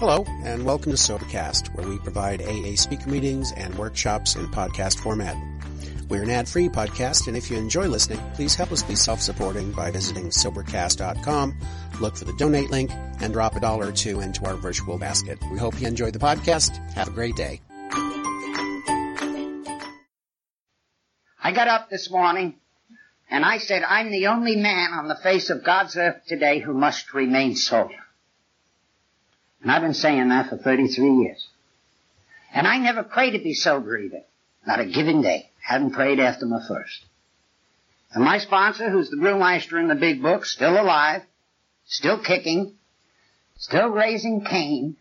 Hello, and welcome to Sobercast, where we provide AA speaker meetings and workshops in podcast format. We're an ad-free podcast, and if you enjoy listening, please help us be self-supporting by visiting Sobercast.com, look for the donate link, and drop a dollar or two into our virtual basket. We hope you enjoy the podcast. Have a great day. I got up this morning and I said, I'm the only man on the face of God's earth today who must remain sober. And I've been saying that for 33 years. And I never prayed to be sober either. Not a given day. Hadn't prayed after my first. And my sponsor, who's the brewmeister in the big book, still alive, still kicking, still raising Cain.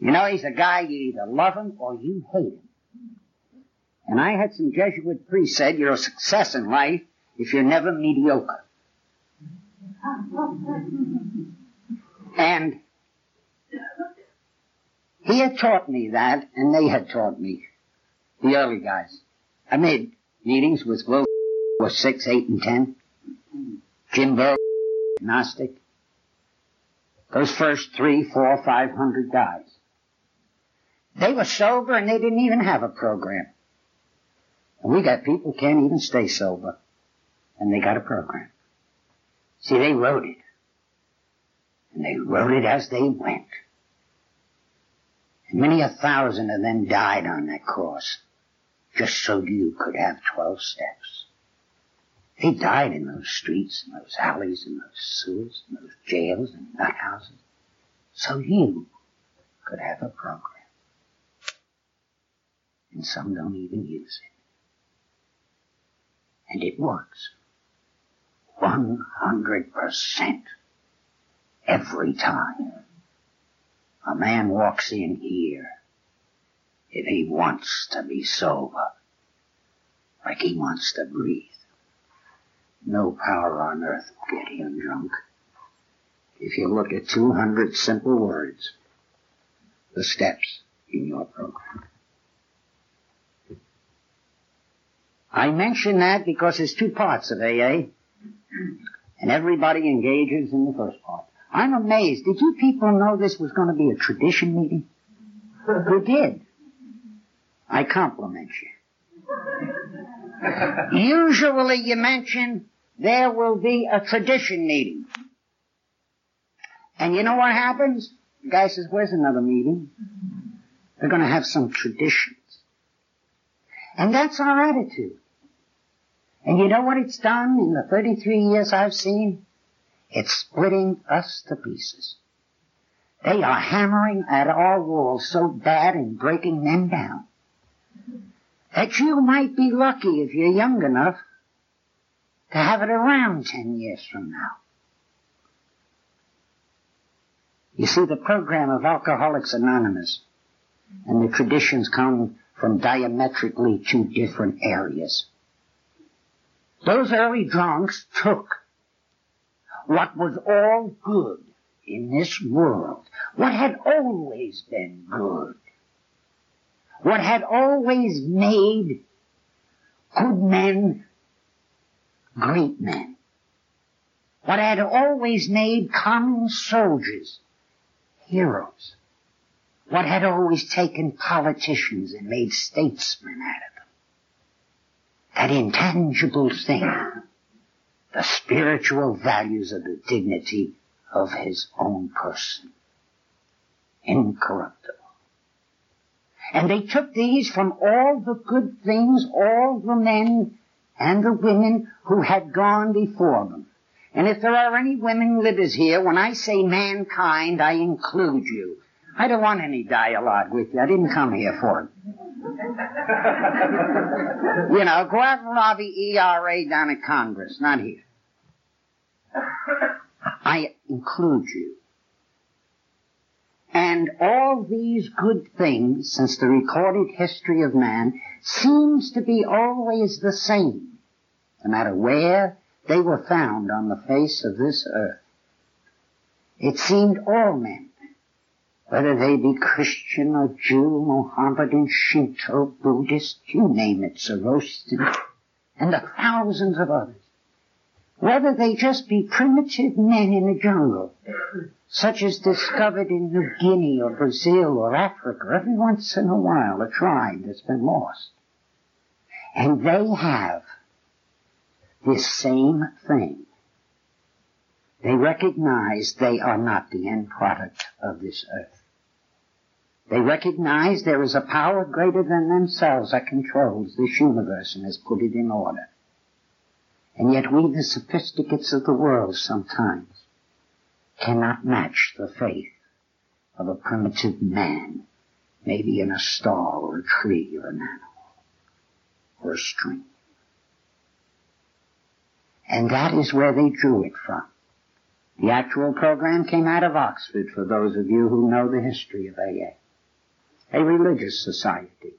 You know, he's a guy you either love him or you hate him. And I had some Jesuit priests said you're a success in life if you're never mediocre. And he had taught me that, and they had taught me, the early guys. I made meetings with Will was six, eight, and ten. Jim Burwell, Gnostic. Those first three, four, five hundred guys. They were sober and they didn't even have a program. And we got people can't even stay sober. And they got a program. See, they wrote it. And they wrote it as they went. Many a thousand of them died on that course, just so you could have twelve steps. They died in those streets, and those alleys, and those sewers, and those jails, and nut houses, so you could have a program. And some don't even use it. And it works. 100% every time. Man walks in here if he wants to be sober, like he wants to breathe. No power on earth will get him drunk. If you look at 200 simple words, the steps in your program. I mention that because there's two parts of AA, and everybody engages in the first part. I'm amazed. Did you people know this was going to be a tradition meeting? Who did? I compliment you. Usually you mention there will be a tradition meeting. And you know what happens? The guy says, where's another meeting? They're going to have some traditions. And that's our attitude. And you know what it's done in the 33 years I've seen? It's splitting us to pieces. They are hammering at our walls so bad and breaking them down that you might be lucky if you're young enough to have it around 10 years from now. You see, the program of Alcoholics Anonymous and the traditions come from diametrically two different areas. Those early drunks took what was all good in this world, what had always been good, what had always made good men great men, what had always made common soldiers heroes, what had always taken politicians and made statesmen out of them. That intangible thing the spiritual values of the dignity of his own person. Incorruptible. And they took these from all the good things, all the men and the women who had gone before them. And if there are any women livers here, when I say mankind, I include you. I don't want any dialogue with you. I didn't come here for it. you know, go out and lobby ERA down at Congress, not here. I include you. And all these good things, since the recorded history of man, seems to be always the same, no matter where they were found on the face of this earth. It seemed all men, whether they be Christian or Jew, Mohammedan, Shinto, Buddhist, you name it, Zoroastrian, and the thousands of others, whether they just be primitive men in the jungle such as discovered in New Guinea or Brazil or Africa. Every once in a while, a tribe that's been lost. And they have this same thing. They recognize they are not the end product of this earth. They recognize there is a power greater than themselves that controls this universe and has put it in order. And yet we, the sophisticates of the world, sometimes cannot match the faith of a primitive man, maybe in a star or a tree or an animal or a stream. And that is where they drew it from. The actual program came out of Oxford for those of you who know the history of AA. A religious society.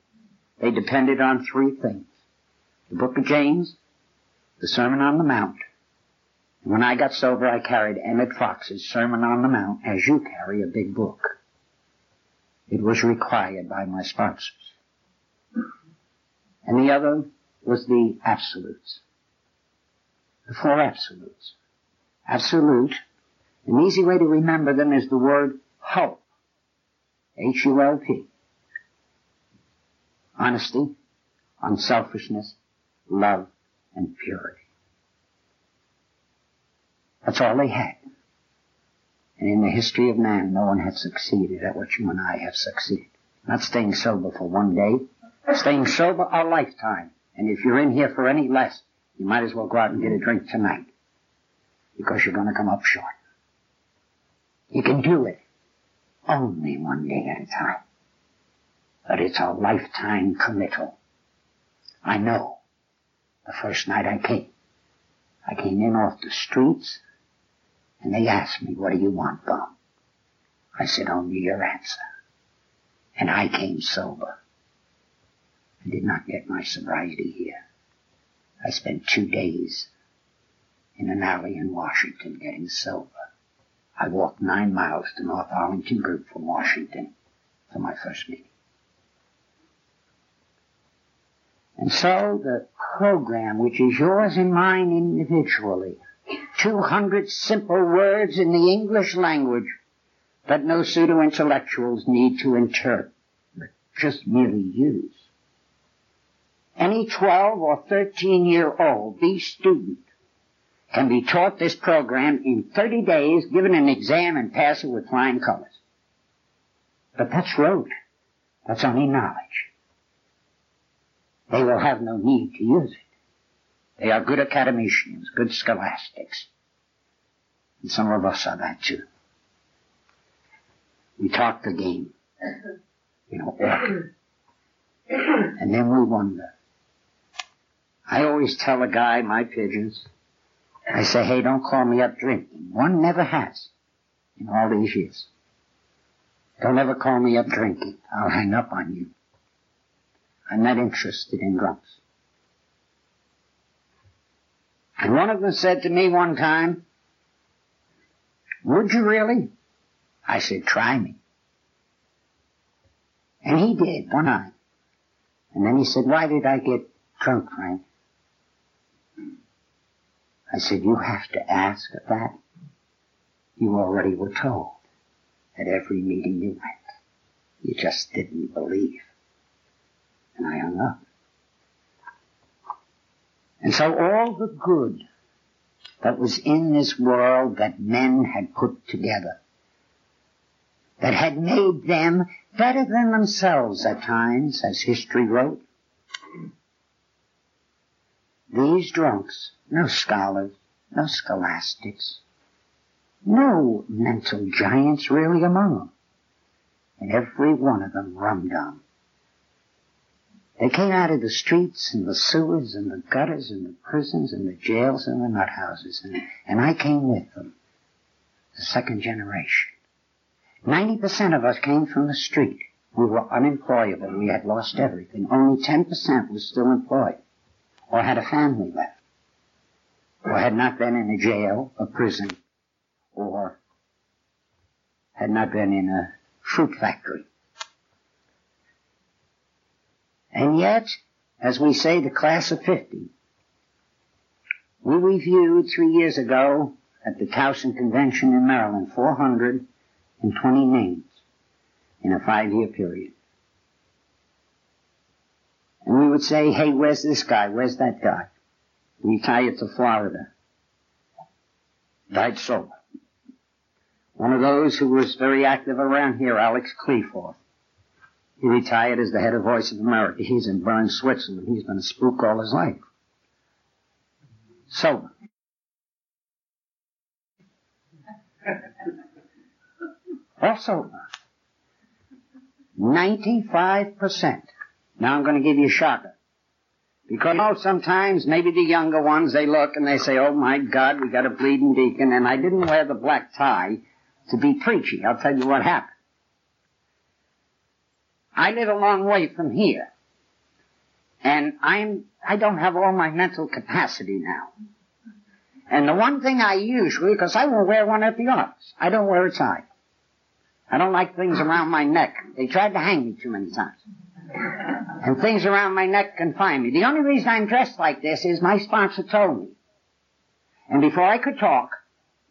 They depended on three things. The Book of James, the Sermon on the Mount, and when I got sober I carried Emmett Fox's Sermon on the Mount as you carry a big book. It was required by my sponsors. And the other was the absolutes. The four absolutes. Absolute, an easy way to remember them is the word hope. H-U-L-P. Honesty, unselfishness, love, and purity. That's all they had. And in the history of man, no one had succeeded at what you and I have succeeded. Not staying sober for one day, staying sober a lifetime. And if you're in here for any less, you might as well go out and get a drink tonight. Because you're gonna come up short. You can do it. Only one day at a time. But it's a lifetime committal. I know. The first night I came. I came in off the streets, and they asked me, what do you want, Bum? I said, only your answer. And I came sober. I did not get my sobriety here. I spent two days in an alley in Washington getting sober. I walked nine miles to North Arlington Group from Washington for my first meeting. And so the program, which is yours and mine individually, 200 simple words in the English language that no pseudo-intellectuals need to interpret, but just merely use. Any 12 or 13 year old, B student, can be taught this program in 30 days, given an exam and pass it with flying colors. But that's rote. That's only knowledge. They will have no need to use it. They are good academicians, good scholastics. And some of us are that too. We talk the game. You know, and then we wonder, I always tell a guy, my pigeons, I say, hey, don't call me up drinking. One never has in all these years. Don't ever call me up drinking. I'll hang up on you. I'm not interested in drunks. And one of them said to me one time, would you really? I said, try me. And he did, one night. And then he said, why did I get drunk, Frank? I said, you have to ask that. You already were told at every meeting you went. You just didn't believe. And I hung up. And so all the good that was in this world that men had put together, that had made them better than themselves at times, as history wrote, these drunks, no scholars, no scholastics, no mental giants really among them. And every one of them rum dum. They came out of the streets and the sewers and the gutters and the prisons and the jails and the nut houses, and, and I came with them. The second generation. Ninety percent of us came from the street. We were unemployable. We had lost everything. Only ten percent was still employed or had a family left, or had not been in a jail, a prison, or had not been in a fruit factory. And yet, as we say, the class of 50, we reviewed three years ago at the Towson Convention in Maryland, 420 names in a five-year period. And we would say, hey, where's this guy? Where's that guy? Retired to Florida. Died sober. One of those who was very active around here, Alex Cleaforth. He retired as the head of Voice of America. He's in Bern, Switzerland. He's been a spook all his life. Sober. Also, 95%. Now I'm going to give you a shocker. Because you know, sometimes maybe the younger ones, they look and they say, oh my God, we got a bleeding deacon, and I didn't wear the black tie to be preachy. I'll tell you what happened. I live a long way from here. And I'm, I don't have all my mental capacity now. And the one thing I usually, because I won't wear one at the office, I don't wear a tie. I don't like things around my neck. They tried to hang me too many times. And things around my neck confine me. The only reason I'm dressed like this is my sponsor told me. And before I could talk,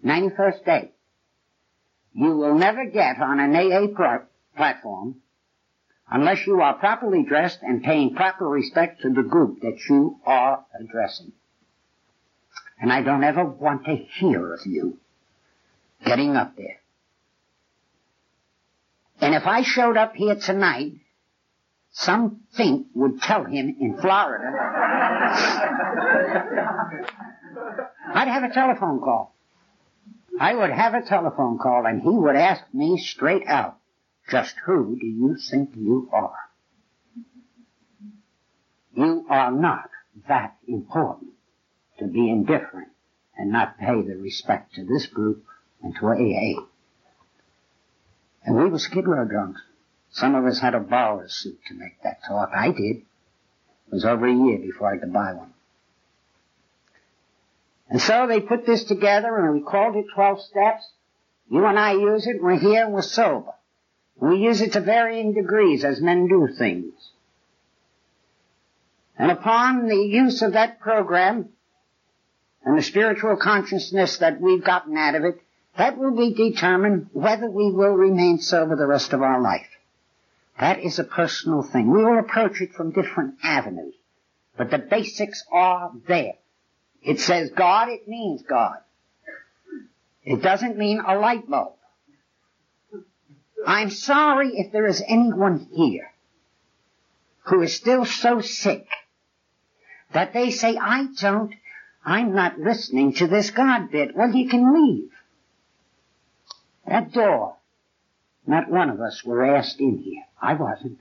91st day, you will never get on an AA platform unless you are properly dressed and paying proper respect to the group that you are addressing. And I don't ever want to hear of you getting up there. And if I showed up here tonight, some think would tell him in Florida, I'd have a telephone call. I would have a telephone call and he would ask me straight out, just who do you think you are? You are not that important to be indifferent and not pay the respect to this group and to AA. And we were Skid Row drunks. Some of us had a borrow a suit to make that talk. I did. It was over a year before I could buy one. And so they put this together and we called it 12 steps. You and I use it. We're here and we're sober. We use it to varying degrees as men do things. And upon the use of that program and the spiritual consciousness that we've gotten out of it, that will be determined whether we will remain sober the rest of our life. That is a personal thing. We will approach it from different avenues. But the basics are there. It says God, it means God. It doesn't mean a light bulb. I'm sorry if there is anyone here who is still so sick that they say, I don't, I'm not listening to this God bit. Well, you can leave. That door. Not one of us were asked in here. I wasn't.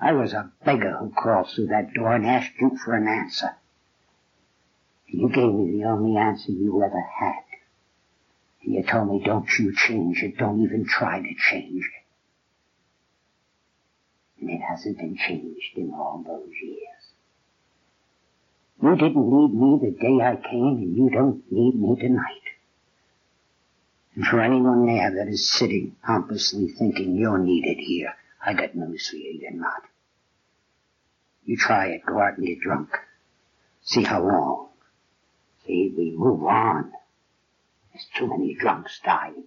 I was a beggar who crawled through that door and asked you for an answer. And you gave me the only answer you ever had. You told me, don't you change it. Don't even try to change it. And it hasn't been changed in all those years. You didn't need me the day I came, and you don't need me tonight. And for anyone there that is sitting pompously thinking you're needed here, I got news for you, you're not. You try it, go out and get drunk. See how long. See, we move on. There's too many drunks dying.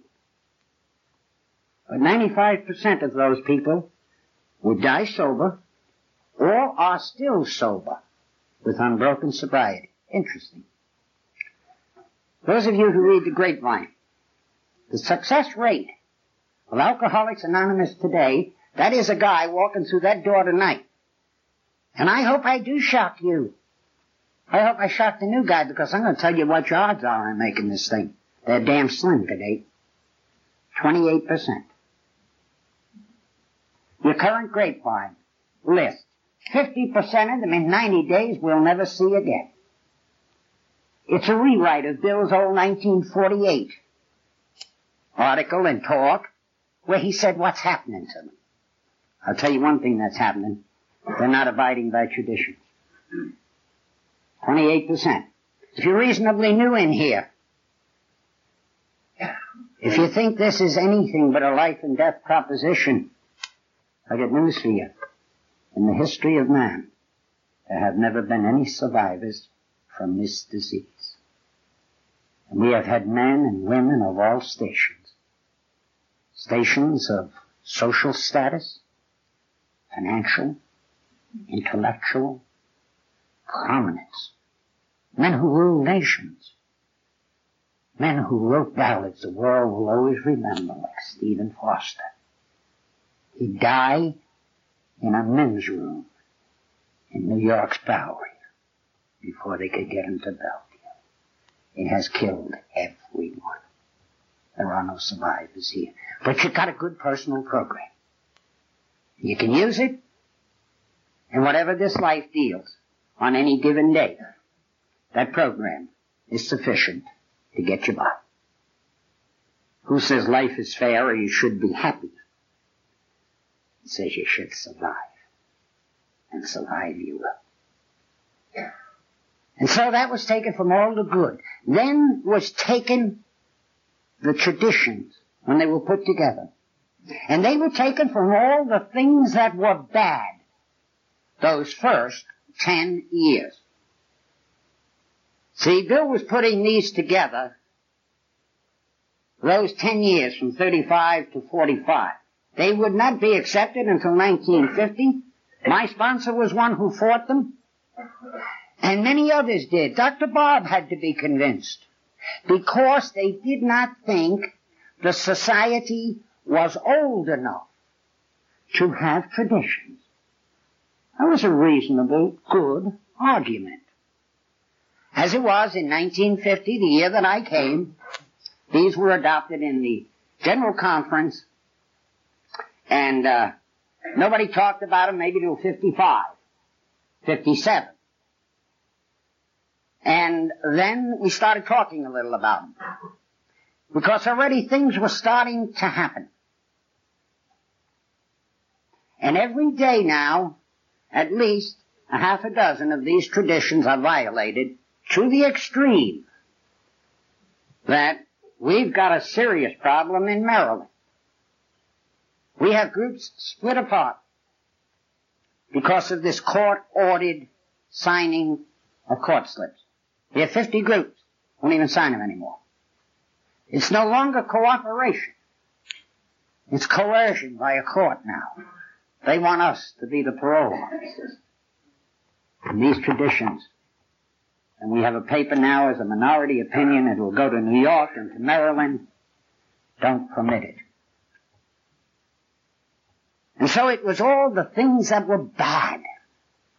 But 95% of those people would die sober or are still sober with unbroken sobriety. Interesting. Those of you who read the grapevine, the success rate of Alcoholics Anonymous today, that is a guy walking through that door tonight. And I hope I do shock you. I hope I shock the new guy because I'm going to tell you what your odds are on making this thing. They're damn slim today. 28%. Your current grapevine list 50% of them in 90 days we'll never see again. It's a rewrite of Bill's old 1948 article and talk where he said what's happening to them. I'll tell you one thing that's happening. They're not abiding by tradition. 28%. If you're reasonably new in here, if you think this is anything but a life and death proposition, I got news for you. In the history of man, there have never been any survivors from this disease. And We have had men and women of all stations. Stations of social status, financial, intellectual, prominence. Men who rule nations. Men who wrote ballads the world will always remember, like Stephen Foster. He died in a men's room in New York's Bowery before they could get him to Bellevue. It has killed everyone. There are no survivors here. But you've got a good personal program. You can use it, and whatever this life deals on any given day, that program is sufficient to get you by. Who says life is fair or you should be happy? It says you should survive. And survive you will. And so that was taken from all the good. Then was taken the traditions when they were put together. And they were taken from all the things that were bad those first ten years. See, Bill was putting these together those ten years from 35 to 45. They would not be accepted until 1950. My sponsor was one who fought them. And many others did. Dr. Bob had to be convinced. Because they did not think the society was old enough to have traditions. That was a reasonable, good argument. As it was in 1950, the year that I came, these were adopted in the General Conference, and uh, nobody talked about them maybe till 55, 57. And then we started talking a little about them. Because already things were starting to happen. And every day now, at least a half a dozen of these traditions are violated to the extreme that we've got a serious problem in Maryland. We have groups split apart because of this court-ordered signing of court slips. We have 50 groups. Won't even sign them anymore. It's no longer cooperation. It's coercion by a court now. They want us to be the parole officers. And these traditions. And we have a paper now as a minority opinion. It will go to New York and to Maryland. Don't permit it. And so it was all the things that were bad.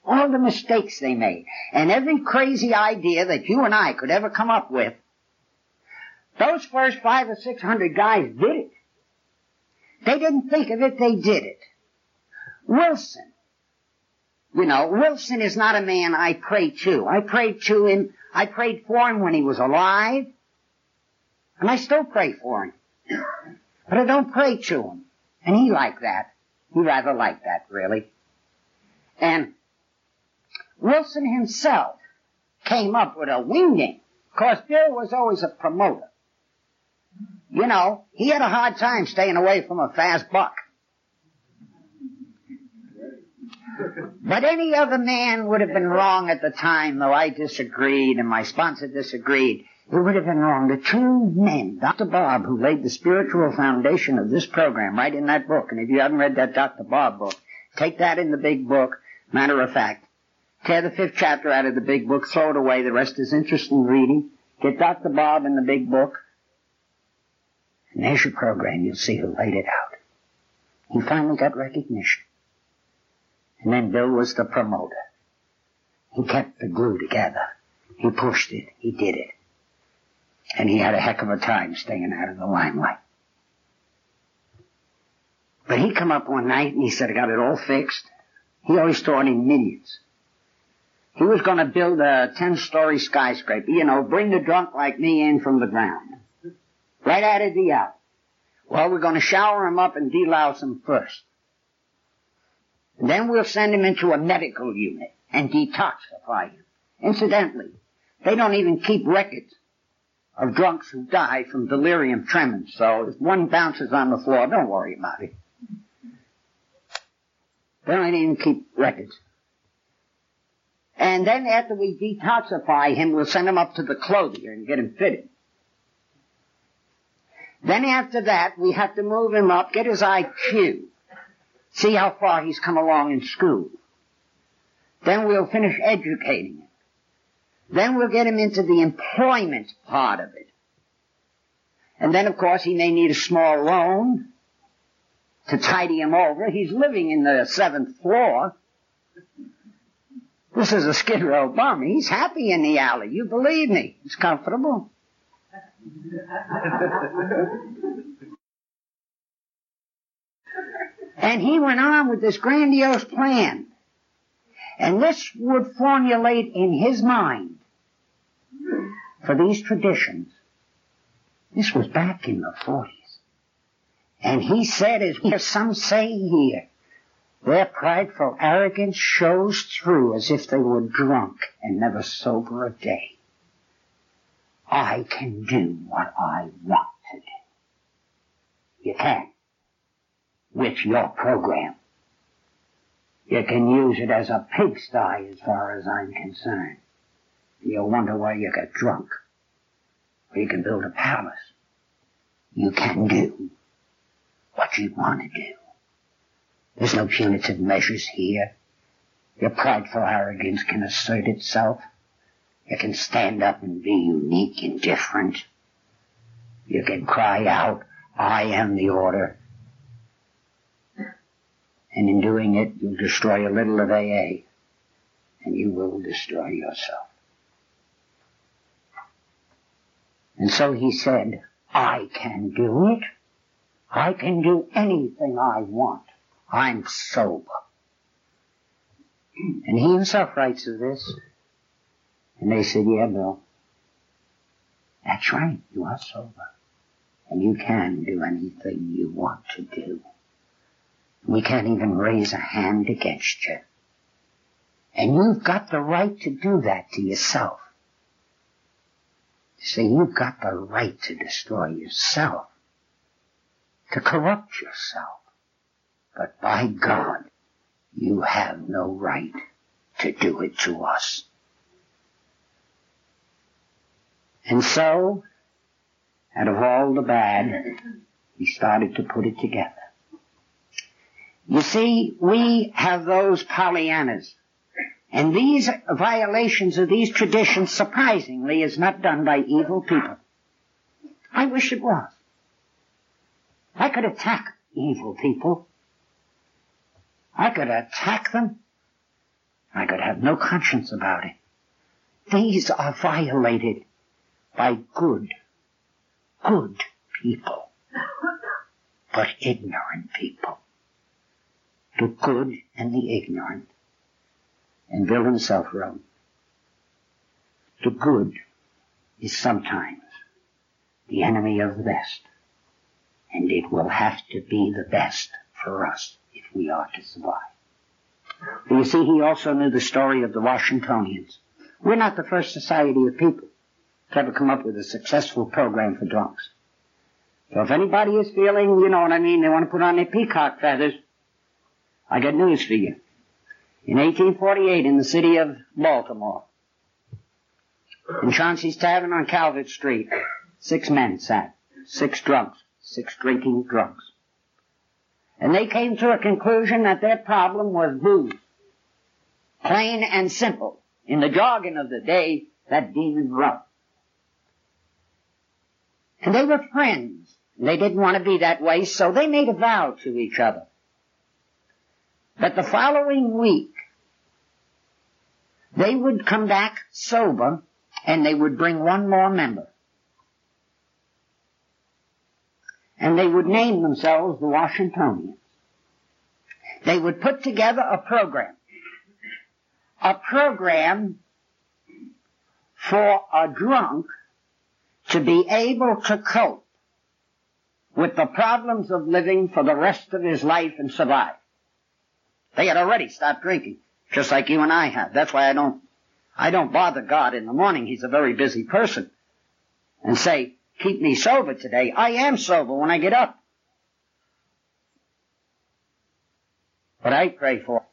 All the mistakes they made. And every crazy idea that you and I could ever come up with. Those first five or six hundred guys did it. They didn't think of it, they did it. Wilson. You know, Wilson is not a man I pray to. I prayed to him, I prayed for him when he was alive, and I still pray for him. But I don't pray to him. And he liked that. He rather liked that, really. And Wilson himself came up with a winging. Of course, Bill was always a promoter. You know, he had a hard time staying away from a fast buck. But any other man would have been wrong at the time, though I disagreed and my sponsor disagreed. It would have been wrong. The two men, Dr. Bob, who laid the spiritual foundation of this program, right in that book, and if you haven't read that Dr. Bob book, take that in the big book. Matter of fact, tear the fifth chapter out of the big book, throw it away, the rest is interesting reading. Get Dr. Bob in the big book. And there's your program, you'll see who laid it out. He finally got recognition. And then Bill was the promoter. He kept the glue together. He pushed it. He did it. And he had a heck of a time staying out of the limelight. But he come up one night and he said, I got it all fixed. He always thought in millions. He was going to build a ten-story skyscraper, you know, bring the drunk like me in from the ground. Right out of the out. Well, we're going to shower him up and delouse him first. Then we'll send him into a medical unit and detoxify him. Incidentally, they don't even keep records of drunks who die from delirium tremens, so if one bounces on the floor, don't worry about it. They don't even keep records. And then after we detoxify him, we'll send him up to the clothier and get him fitted. Then after that, we have to move him up, get his IQ, see how far he's come along in school. Then we'll finish educating him. Then we'll get him into the employment part of it. And then of course he may need a small loan to tidy him over. He's living in the seventh floor. This is a Skid Row bum. He's happy in the alley. You believe me. It's comfortable. and he went on with this grandiose plan. And this would formulate in his mind for these traditions. This was back in the 40s. And he said, as some say here, their prideful arrogance shows through as if they were drunk and never sober a day. I can do what I want to do. You can. With your program. You can use it as a pigsty as far as I'm concerned. You'll wonder why you get drunk. Or you can build a palace. You can do what you want to do. There's no punitive measures here. Your prideful arrogance can assert itself. You can stand up and be unique and different. You can cry out, I am the order. And in doing it, you'll destroy a little of AA. And you will destroy yourself. And so he said, I can do it. I can do anything I want. I'm sober. And he himself writes of this. And they said, yeah, Bill. That's right. You are sober. And you can do anything you want to do. We can't even raise a hand against you. And you've got the right to do that to yourself. See, you've got the right to destroy yourself, to corrupt yourself. But by God, you have no right to do it to us. And so, out of all the bad, he started to put it together. You see, we have those Pollyannas. And these violations of these traditions, surprisingly, is not done by evil people. I wish it was. I could attack evil people. I could attack them. I could have no conscience about it. These are violated by good, good people, but ignorant people. The good and the ignorant. And Bill himself wrote, the good is sometimes the enemy of the best, and it will have to be the best for us if we are to survive. You see, he also knew the story of the Washingtonians. We're not the first society of people to ever come up with a successful program for drunks. So if anybody is feeling, you know what I mean, they want to put on their peacock feathers, I got news for you. In 1848 in the city of Baltimore, in Chauncey's Tavern on Calvert Street, six men sat, six drunks, six drinking drunks. And they came to a conclusion that their problem was booze. Plain and simple. In the jargon of the day, that demon rum. And they were friends. They didn't want to be that way, so they made a vow to each other. That the following week, they would come back sober and they would bring one more member. And they would name themselves the Washingtonians. They would put together a program. A program for a drunk to be able to cope with the problems of living for the rest of his life and survive. They had already stopped drinking, just like you and I have. That's why I don't, I don't bother God in the morning. He's a very busy person. And say, keep me sober today. I am sober when I get up. What I pray for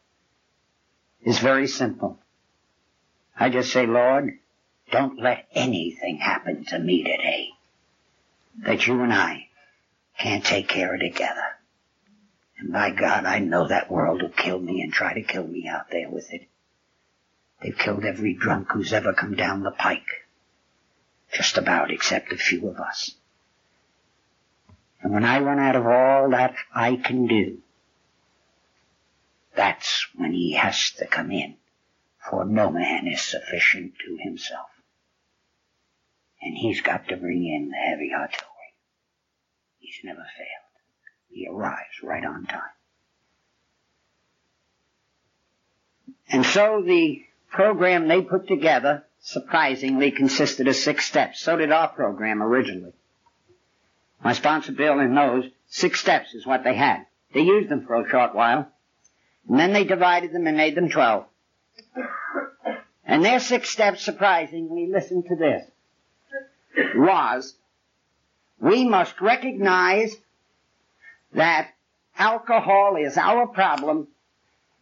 is very simple. I just say, Lord, don't let anything happen to me today that you and I can't take care of together. And by God, I know that world will kill me and try to kill me out there with it. They've killed every drunk who's ever come down the pike. Just about, except a few of us. And when I run out of all that I can do, that's when he has to come in. For no man is sufficient to himself. And he's got to bring in the heavy artillery. He's never failed. He arrives right on time. And so the program they put together surprisingly consisted of six steps. So did our program originally. My sponsor Bill knows six steps is what they had. They used them for a short while. And then they divided them and made them twelve. And their six steps, surprisingly, listen to this, was we must recognize that alcohol is our problem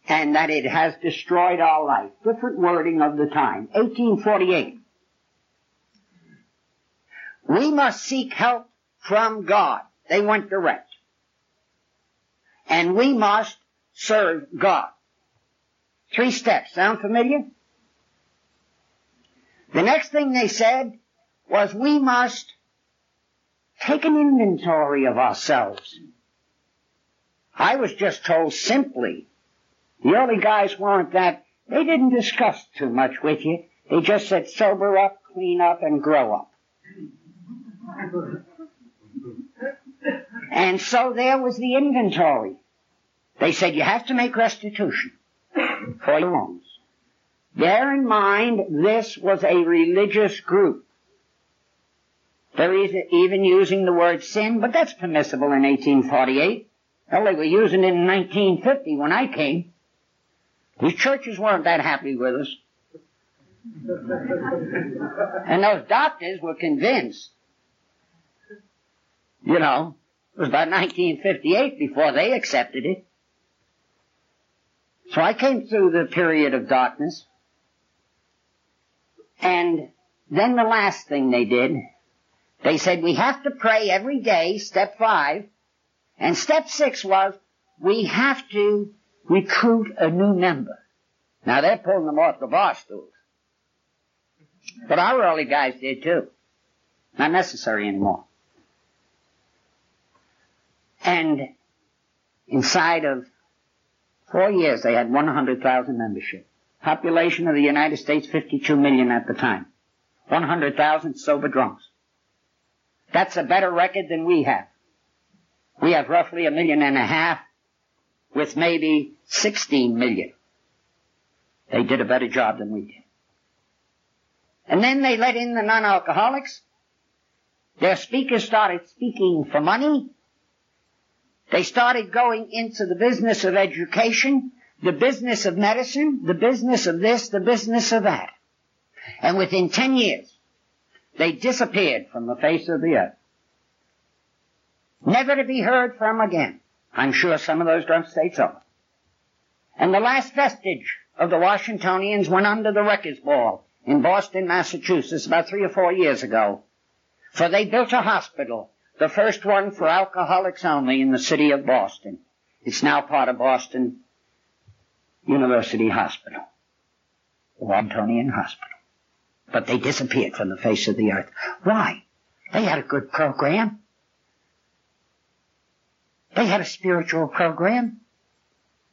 and that it has destroyed our life. Different wording of the time. 1848. We must seek help from God. They went direct. And we must serve God. Three steps. Sound familiar? The next thing they said was we must take an inventory of ourselves. I was just told simply the only guys weren't that, they didn't discuss too much with you. They just said sober up, clean up, and grow up. and so there was the inventory. They said you have to make restitution for your wrongs. Bear in mind, this was a religious group. They're even using the word sin, but that's permissible in 1848. Hell, they were using it in 1950 when I came. These churches weren't that happy with us. and those doctors were convinced. You know, it was about 1958 before they accepted it. So I came through the period of darkness. And then the last thing they did, they said we have to pray every day, step five. And step six was we have to recruit a new member. Now they're pulling them off the bar stools. But our early guys did too. Not necessary anymore. And inside of four years they had 100,000 membership. Population of the United States, 52 million at the time. 100,000 sober drunks. That's a better record than we have. We have roughly a million and a half with maybe 16 million. They did a better job than we did. And then they let in the non-alcoholics. Their speakers started speaking for money. They started going into the business of education, the business of medicine, the business of this, the business of that. And within ten years, they disappeared from the face of the earth. Never to be heard from again. I'm sure some of those drunk states are. And the last vestige of the Washingtonians went under the Wreckers Ball in Boston, Massachusetts, about three or four years ago. For they built a hospital, the first one for alcoholics only in the city of Boston. It's now part of Boston University Hospital, the Washingtonian Hospital. But they disappeared from the face of the earth. Why? They had a good program. They had a spiritual program.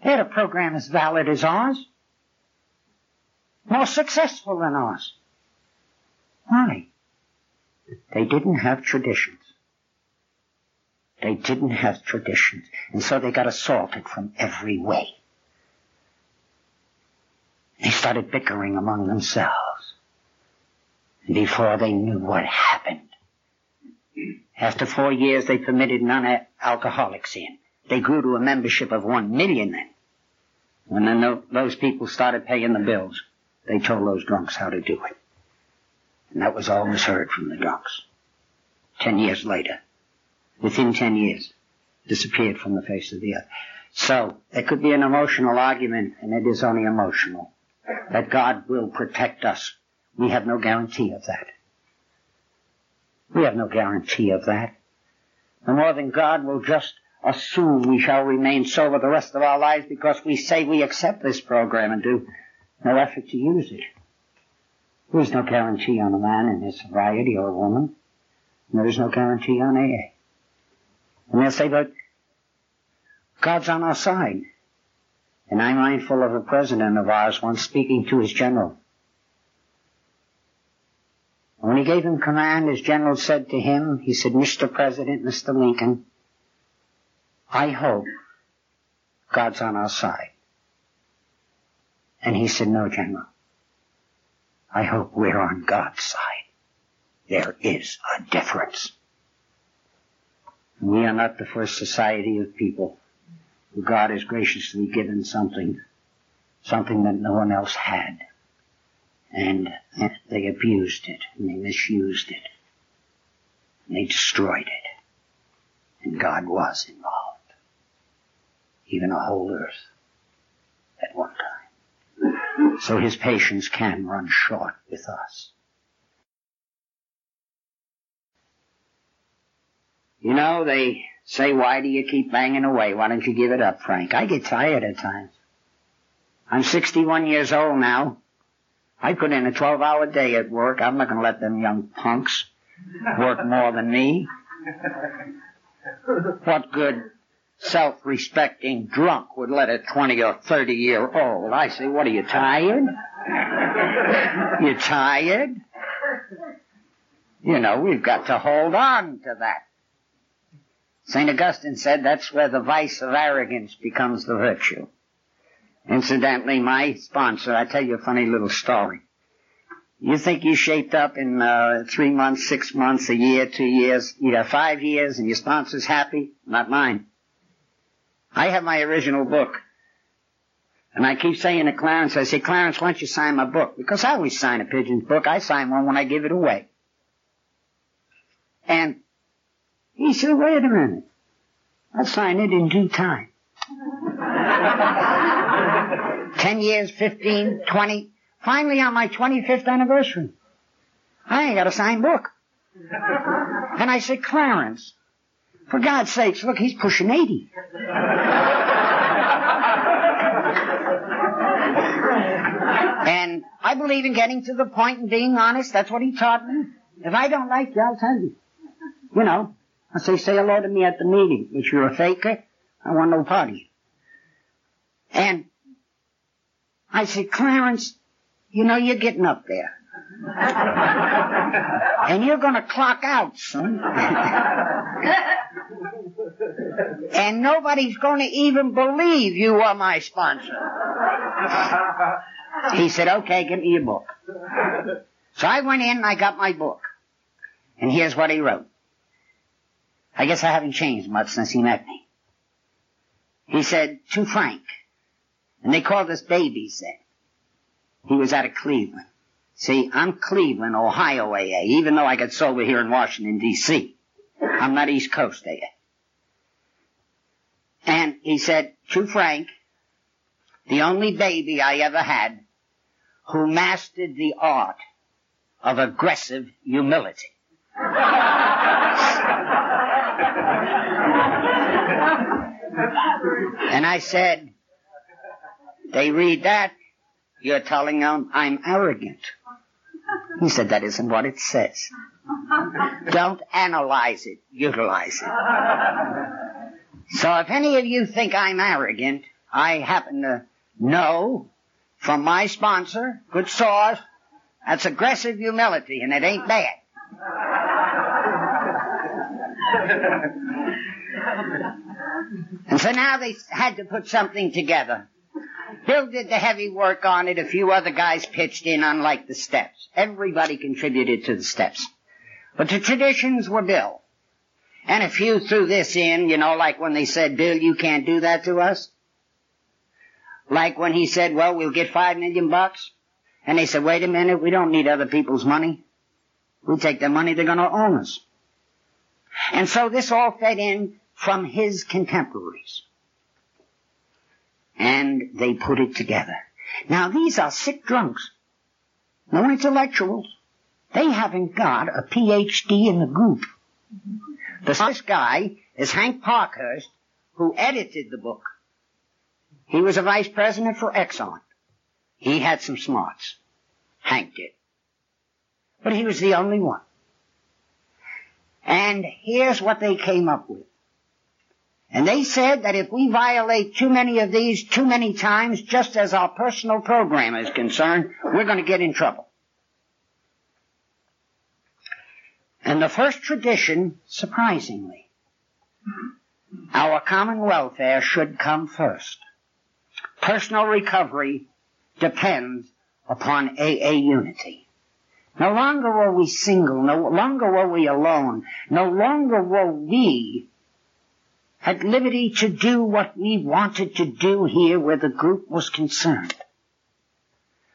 They had a program as valid as ours. More successful than ours. Why? They didn't have traditions. They didn't have traditions. And so they got assaulted from every way. They started bickering among themselves. Before they knew what happened, after four years, they permitted non-alcoholics in. They grew to a membership of one million then. When then those people started paying the bills, they told those drunks how to do it. And that was all heard from the drunks. Ten years later, within ten years, disappeared from the face of the earth. So, there could be an emotional argument, and it is only emotional, that God will protect us. We have no guarantee of that. We have no guarantee of that. the more than God will just assume we shall remain sober the rest of our lives because we say we accept this program and do no effort to use it. There's no guarantee on a man in his sobriety or a woman. And there is no guarantee on AA. And they'll say, but God's on our side. And I'm mindful of a president of ours once speaking to his general. When he gave him command, his general said to him, he said, Mr. President, Mr. Lincoln, I hope God's on our side. And he said, no, General. I hope we're on God's side. There is a difference. We are not the first society of people who God has graciously given something, something that no one else had. And they abused it, and they misused it, and they destroyed it. And God was involved. Even a whole earth at one time. So his patience can run short with us. You know, they say, why do you keep banging away? Why don't you give it up, Frank? I get tired at times. I'm 61 years old now. I put in a 12 hour day at work. I'm not going to let them young punks work more than me. What good self-respecting drunk would let a 20 or 30 year old? I say, what are you tired? You tired? You know, we've got to hold on to that. St. Augustine said that's where the vice of arrogance becomes the virtue. Incidentally, my sponsor, I tell you a funny little story. You think you shaped up in uh, three months, six months, a year, two years, you got five years, and your sponsor's happy? Not mine. I have my original book. And I keep saying to Clarence, I say, Clarence, why don't you sign my book? Because I always sign a pigeon's book. I sign one when I give it away. And he said, wait a minute. I'll sign it in due time. Ten years, fifteen, twenty. Finally on my 25th anniversary. I ain't got a signed book. And I said, Clarence, for God's sakes, look, he's pushing 80. and I believe in getting to the point and being honest. That's what he taught me. If I don't like you, I'll tell you. You know, I say, say hello to me at the meeting. If you're a faker, I want no part party. And I said, Clarence, you know you're getting up there. and you're gonna clock out soon. and nobody's gonna even believe you are my sponsor. He said, okay, give me your book. So I went in and I got my book. And here's what he wrote. I guess I haven't changed much since he met me. He said, to Frank, and they called us babies then. He was out of Cleveland. See, I'm Cleveland, Ohio AA, even though I got sober here in Washington, D.C. I'm not East Coast AA. And he said, to Frank, the only baby I ever had who mastered the art of aggressive humility. and I said, they read that, you're telling them I'm arrogant. He said, that isn't what it says. Don't analyze it, utilize it. So if any of you think I'm arrogant, I happen to know from my sponsor, good source, that's aggressive humility and it ain't bad. and so now they had to put something together. Bill did the heavy work on it. A few other guys pitched in, unlike the steps. Everybody contributed to the steps. But the traditions were Bill. And a few threw this in, you know, like when they said, Bill, you can't do that to us. Like when he said, well, we'll get five million bucks. And they said, wait a minute, we don't need other people's money. We take their money, they're gonna own us. And so this all fed in from his contemporaries. And they put it together. Now these are sick drunks. No intellectuals. They haven't got a PhD in the group. The first guy is Hank Parkhurst, who edited the book. He was a vice president for Exxon. He had some smarts. Hank did. But he was the only one. And here's what they came up with. And they said that if we violate too many of these too many times, just as our personal program is concerned, we're going to get in trouble. And the first tradition, surprisingly, our common welfare should come first. Personal recovery depends upon AA unity. No longer were we single, no longer were we alone, no longer were we at liberty to do what we wanted to do here where the group was concerned.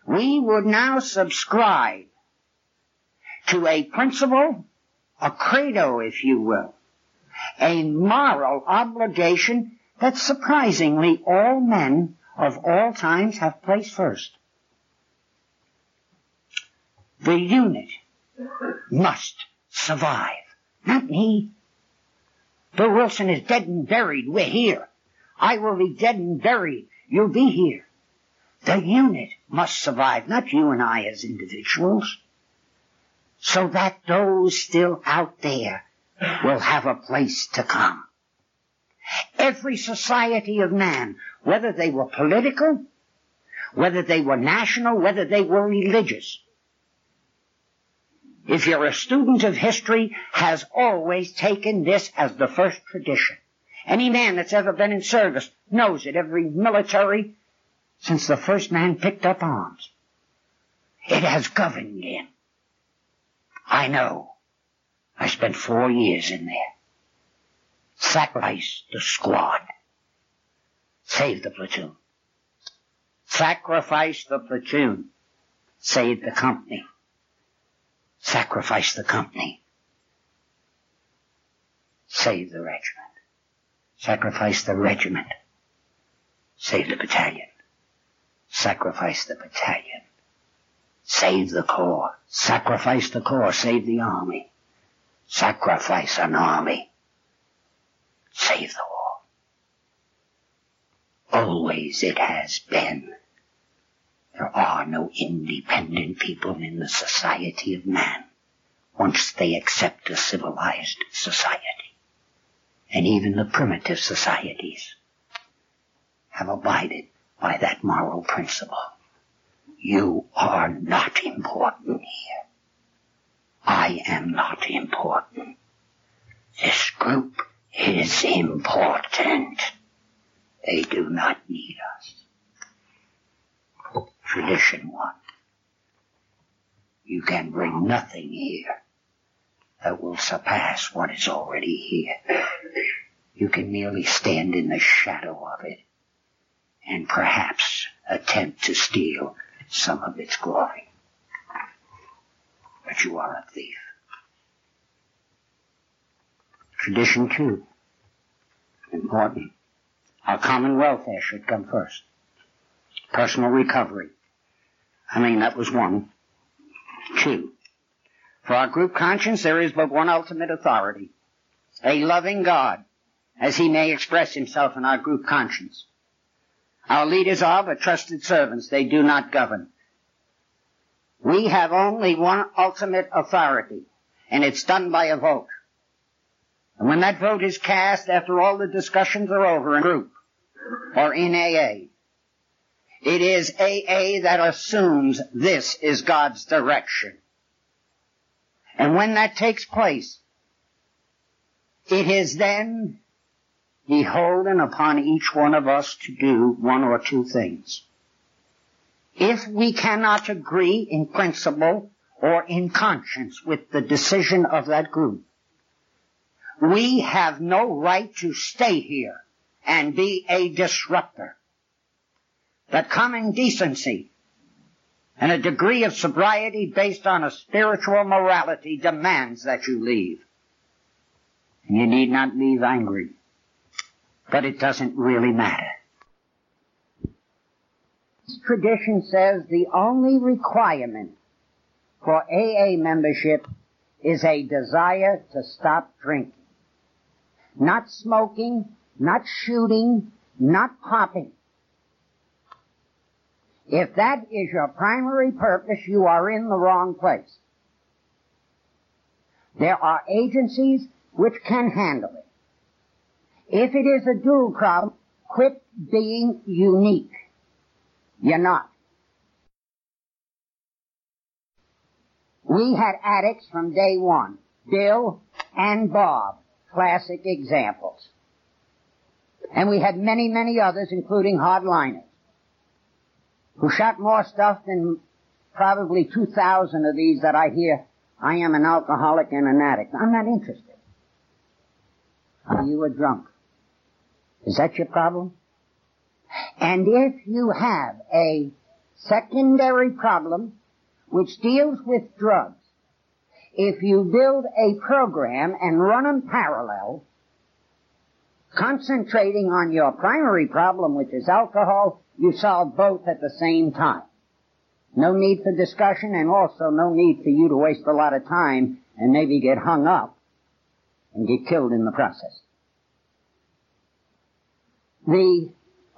We would now subscribe to a principle, a credo, if you will, a moral obligation that surprisingly all men of all times have placed first. The unit must survive. Not me. Bill Wilson is dead and buried. We're here. I will be dead and buried. You'll be here. The unit must survive, not you and I as individuals. So that those still out there will have a place to come. Every society of man, whether they were political, whether they were national, whether they were religious, if you're a student of history, has always taken this as the first tradition. Any man that's ever been in service knows it. Every military since the first man picked up arms. It has governed him. I know. I spent four years in there. Sacrifice the squad. Save the platoon. Sacrifice the platoon. Save the company. Sacrifice the company. Save the regiment. Sacrifice the regiment. Save the battalion. Sacrifice the battalion. Save the corps. Sacrifice the corps. Save the army. Sacrifice an army. Save the war. Always it has been. There are no independent people in the society of man once they accept a civilized society. And even the primitive societies have abided by that moral principle. You are not important here. I am not important. This group is important. They do not need us tradition one. You can bring nothing here that will surpass what is already here. You can merely stand in the shadow of it and perhaps attempt to steal some of its glory. But you are a thief. Tradition two. Important. Our common welfare should come first. Personal recovery I mean, that was one. Two. For our group conscience, there is but one ultimate authority. A loving God, as he may express himself in our group conscience. Our leaders are but trusted servants. They do not govern. We have only one ultimate authority, and it's done by a vote. And when that vote is cast after all the discussions are over in group, or in AA, it is AA that assumes this is God's direction. And when that takes place, it is then beholden upon each one of us to do one or two things. If we cannot agree in principle or in conscience with the decision of that group, we have no right to stay here and be a disruptor that common decency and a degree of sobriety based on a spiritual morality demands that you leave. And you need not leave angry. But it doesn't really matter. Tradition says the only requirement for AA membership is a desire to stop drinking. not smoking, not shooting, not popping. If that is your primary purpose, you are in the wrong place. There are agencies which can handle it. If it is a dual problem, quit being unique. You're not. We had addicts from day one. Bill and Bob. Classic examples. And we had many, many others, including hardliners, who shot more stuff than probably 2,000 of these that I hear, I am an alcoholic and an addict. I'm not interested. Are you a drunk? Is that your problem? And if you have a secondary problem which deals with drugs, if you build a program and run them parallel, concentrating on your primary problem, which is alcohol, you solve both at the same time. No need for discussion and also no need for you to waste a lot of time and maybe get hung up and get killed in the process. The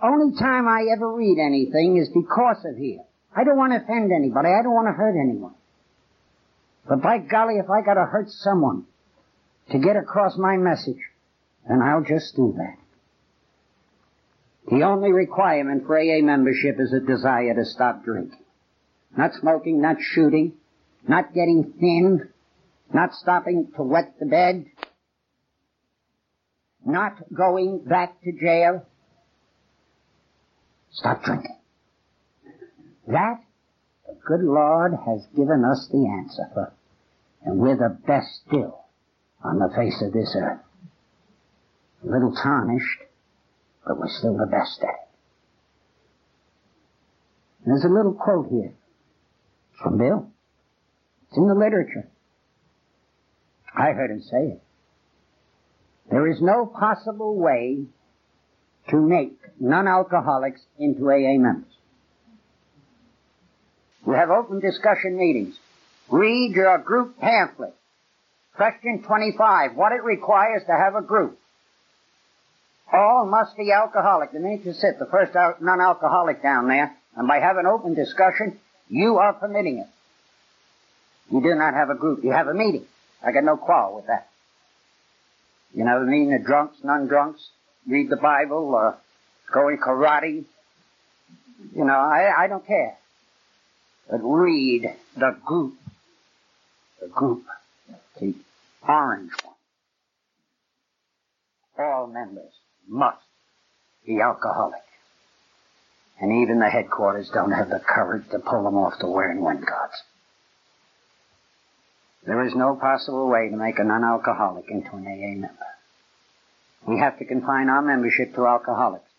only time I ever read anything is because of here. I don't want to offend anybody. I don't want to hurt anyone. But by golly, if I gotta hurt someone to get across my message, then I'll just do that. The only requirement for AA membership is a desire to stop drinking. Not smoking, not shooting, not getting thin, not stopping to wet the bed, not going back to jail. Stop drinking. That the good Lord has given us the answer for, and we're the best still on the face of this earth. A little tarnished, but we're still the best at it. There's a little quote here from Bill. It's in the literature. I heard him say it. There is no possible way to make non-alcoholics into AA members. We have open discussion meetings. Read your group pamphlet. Question 25. What it requires to have a group. All must be alcoholic. The minute you sit the first non-alcoholic down there, and by having open discussion, you are permitting it. You do not have a group. You have a meeting. I got no quarrel with that. You know, the meeting The drunks, non-drunks, read the Bible, or go in karate. You know, I, I don't care. But read the group. The group. The orange one. All members must be alcoholic. And even the headquarters don't have the courage to pull them off to Where and When cards. There is no possible way to make a non-alcoholic into an AA member. We have to confine our membership to alcoholics.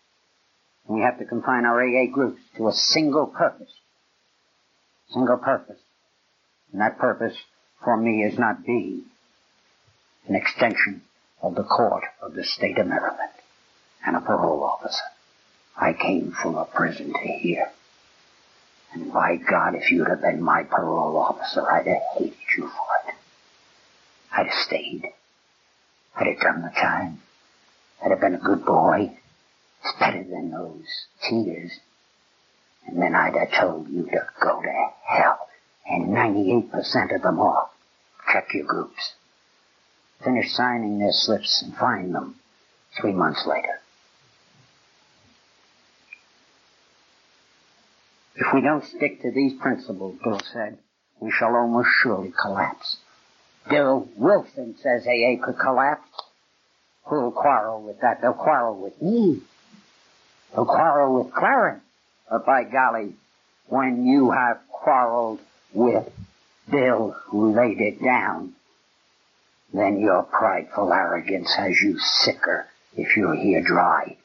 And We have to confine our AA groups to a single purpose single purpose. And that purpose for me is not being an extension of the court of the state of Maryland and a parole officer. I came from a prison to here. And by God, if you'd have been my parole officer, I'd have hated you for it. I'd have stayed. I'd have done the time. I'd have been a good boy. It's better than those tears and then I'd have told you to go to hell. And 98% of them all. Check your groups. Finish signing their slips and find them three months later. We don't stick to these principles, Bill said, we shall almost surely collapse. Bill Wilson says AA could collapse. Who'll quarrel with that? They'll quarrel with me. They'll quarrel with Clarence. But by golly, when you have quarreled with Bill who laid it down, then your prideful arrogance has you sicker if you're here dry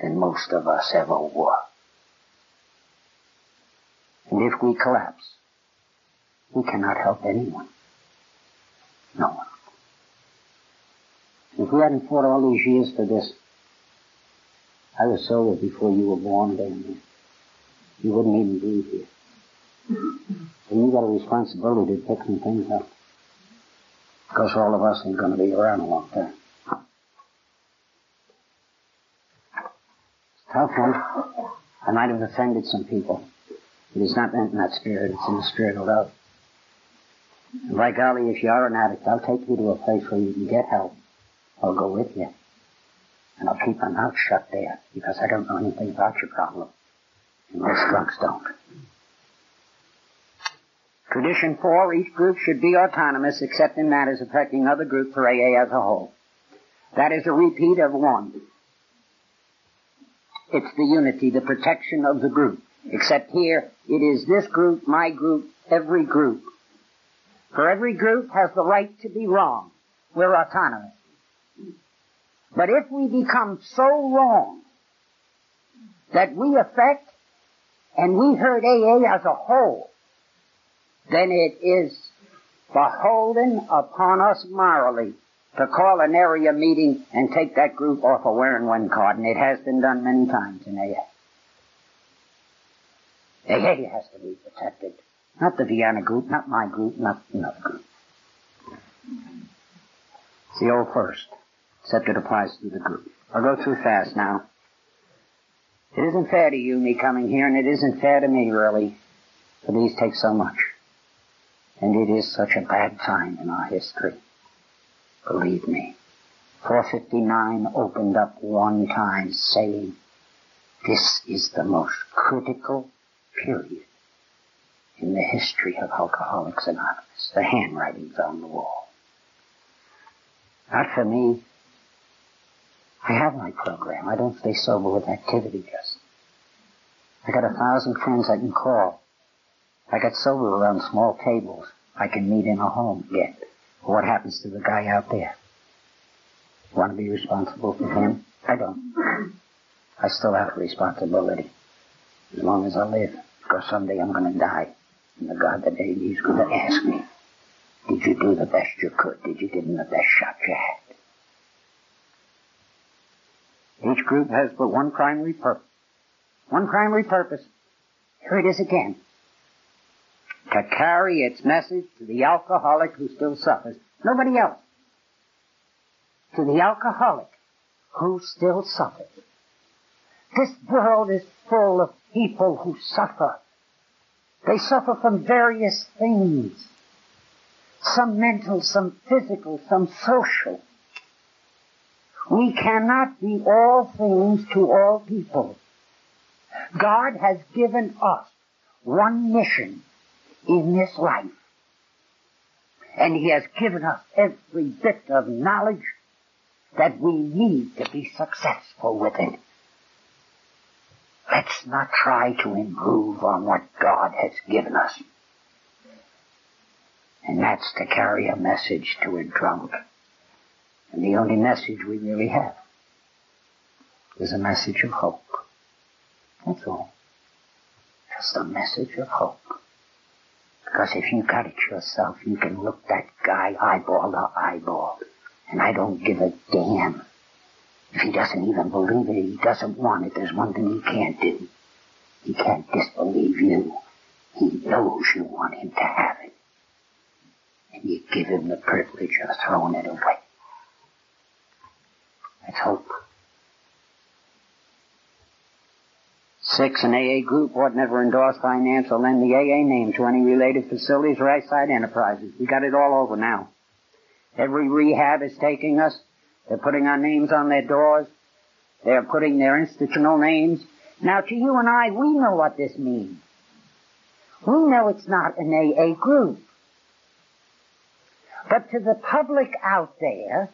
than most of us ever were. And if we collapse, we cannot help anyone. No one. If we hadn't fought all these years for this, I was sober before you were born, Damien. You wouldn't even be here. And you got a responsibility to pick some things up. Because all of us ain't going to be around a long time. It's tough one. I might have offended some people. It is not meant in that spirit. It's in the spirit of love. And by golly, if you are an addict, I'll take you to a place where you can get help. I'll go with you. And I'll keep my mouth shut there because I don't know anything about your problem. And most drugs don't. Tradition four, each group should be autonomous except in matters affecting other groups or AA as a whole. That is a repeat of one. It's the unity, the protection of the group. Except here, it is this group, my group, every group. For every group has the right to be wrong. We're autonomous. But if we become so wrong that we affect and we hurt AA as a whole, then it is beholden upon us morally to call an area meeting and take that group off a Where and When card, and it has been done many times in AA. AA has to be protected. Not the Vienna group, not my group, not another group. It's the old first, except it applies to the group. I'll go through fast now. It isn't fair to you, me coming here, and it isn't fair to me, really, for these take so much. And it is such a bad time in our history. Believe me. 459 opened up one time saying, this is the most critical period in the history of Alcoholics Anonymous. The handwriting's on the wall. Not for me. I have my program. I don't stay sober with activity just. I got a thousand friends I can call. I got sober around small tables. I can meet in a home again. What happens to the guy out there? Want to be responsible for him? I don't. I still have responsibility. As long as I live. Because someday I'm going to die. And the God that made me is going to ask me, did you do the best you could? Did you give him the best shot you had? Each group has but one primary purpose. One primary purpose. Here it is again to carry its message to the alcoholic who still suffers. Nobody else. To the alcoholic who still suffers. This world is full of people who suffer. They suffer from various things. Some mental, some physical, some social. We cannot be all things to all people. God has given us one mission in this life. And He has given us every bit of knowledge that we need to be successful with it. Let's not try to improve on what God has given us. And that's to carry a message to a drunk. And the only message we really have is a message of hope. That's all. Just a message of hope. Because if you got it yourself, you can look that guy eyeball to eyeball. And I don't give a damn. If he doesn't even believe it, he doesn't want it, there's one thing he can't do. He can't disbelieve you. He knows you want him to have it. And you give him the privilege of throwing it away. Let's hope. Six, an AA group ought never endorse, finance, or lend the AA name to any related facilities or outside enterprises. We got it all over now. Every rehab is taking us. They're putting our names on their doors. They're putting their institutional names. Now to you and I, we know what this means. We know it's not an AA group. But to the public out there,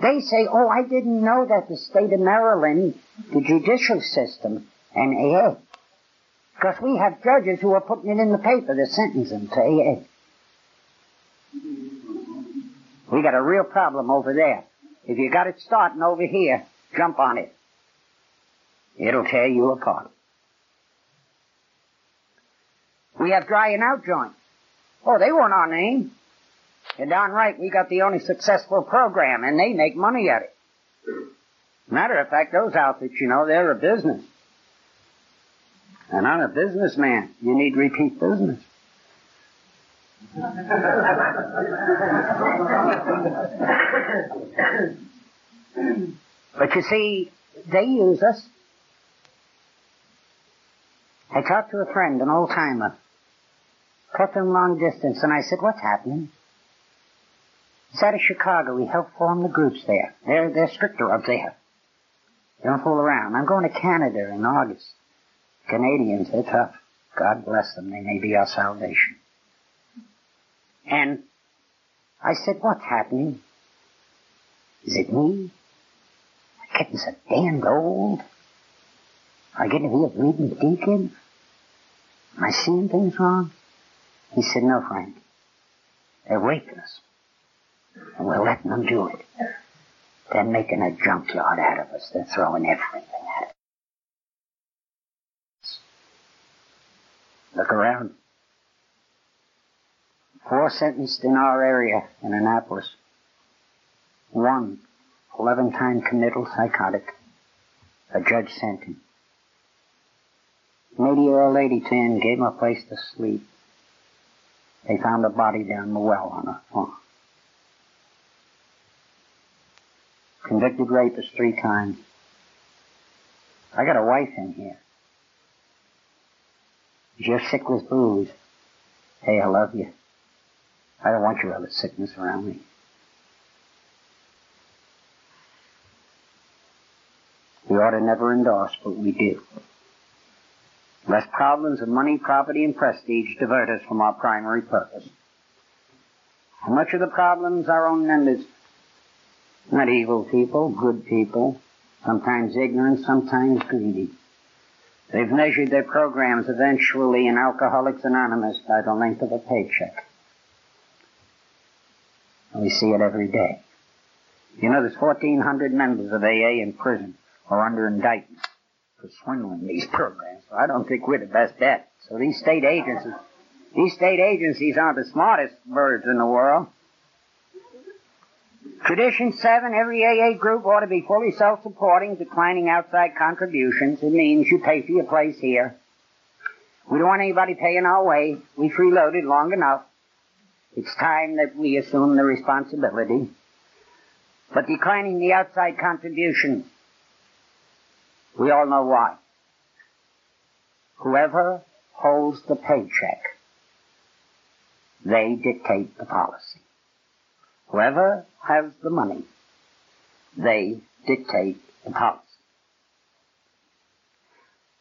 they say, oh, I didn't know that the state of Maryland, the judicial system, and AA. Because we have judges who are putting it in the paper, they're sentencing to AA. We got a real problem over there. If you got it starting over here, jump on it. It'll tear you apart. We have drying out joints. Oh, they weren't our name. You're darn right, we got the only successful program, and they make money at it. Matter of fact, those outfits, you know, they're a business. And I'm a businessman. You need repeat business. but you see, they use us I talked to a friend, an old timer. To him long distance, and I said, what's happening? He's out of Chicago. We help form the groups there. They're, they're stricter up there. Don't fool around. I'm going to Canada in August. Canadians, they're tough. God bless them. They may be our salvation. And I said, what's happening? Is it me? I'm getting so damned old. I getting to be a bleeding deacon? Am I seeing things wrong? He said, no, Frank. They're raping us. And we're letting them do it. They're making a junkyard out of us. They're throwing everything at us. Look around. Four sentenced in our area in Annapolis. One, 11 time committal psychotic. A judge sent him. An 80 year old lady came gave him a place to sleep. They found a body down the well on a farm. Convicted rapist three times. I got a wife in here. You're sick with booze. Hey, I love you. I don't want your other sickness around me. We ought to never endorse, but we do. Lest problems of money, property, and prestige divert us from our primary purpose. Much of the problems our own members, not evil people, good people, sometimes ignorant, sometimes greedy. They've measured their programs eventually in Alcoholics Anonymous by the length of a paycheck. We see it every day. You know, there's 1,400 members of AA in prison or under indictment for swindling these programs. So I don't think we're the best bet. So these state agencies, these state agencies aren't the smartest birds in the world. Tradition 7, every AA group ought to be fully self-supporting, declining outside contributions. It means you pay for your place here. We don't want anybody paying our way. We freeloaded long enough. It's time that we assume the responsibility. But declining the outside contribution, we all know why. Whoever holds the paycheck, they dictate the policy. Whoever has the money, they dictate the policy.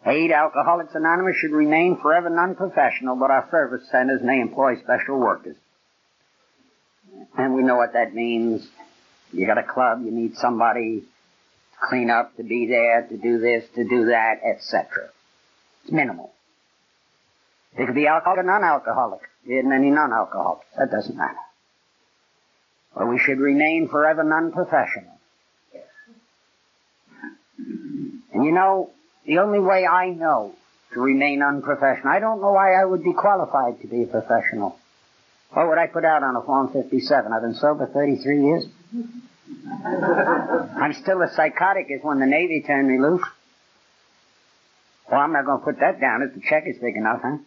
Aid Alcoholics Anonymous should remain forever non-professional, but our service centers may employ special workers. And we know what that means. You got a club, you need somebody to clean up, to be there, to do this, to do that, etc. It's minimal. It could be alcoholic or non-alcoholic. Isn't any non-alcoholics. That doesn't matter. But we should remain forever non-professional. And you know, the only way I know to remain unprofessional, I don't know why I would be qualified to be a professional. What would I put out on a Form 57? I've been sober 33 years. I'm still as psychotic as when the Navy turned me loose. Well, I'm not going to put that down if the check is big enough, huh?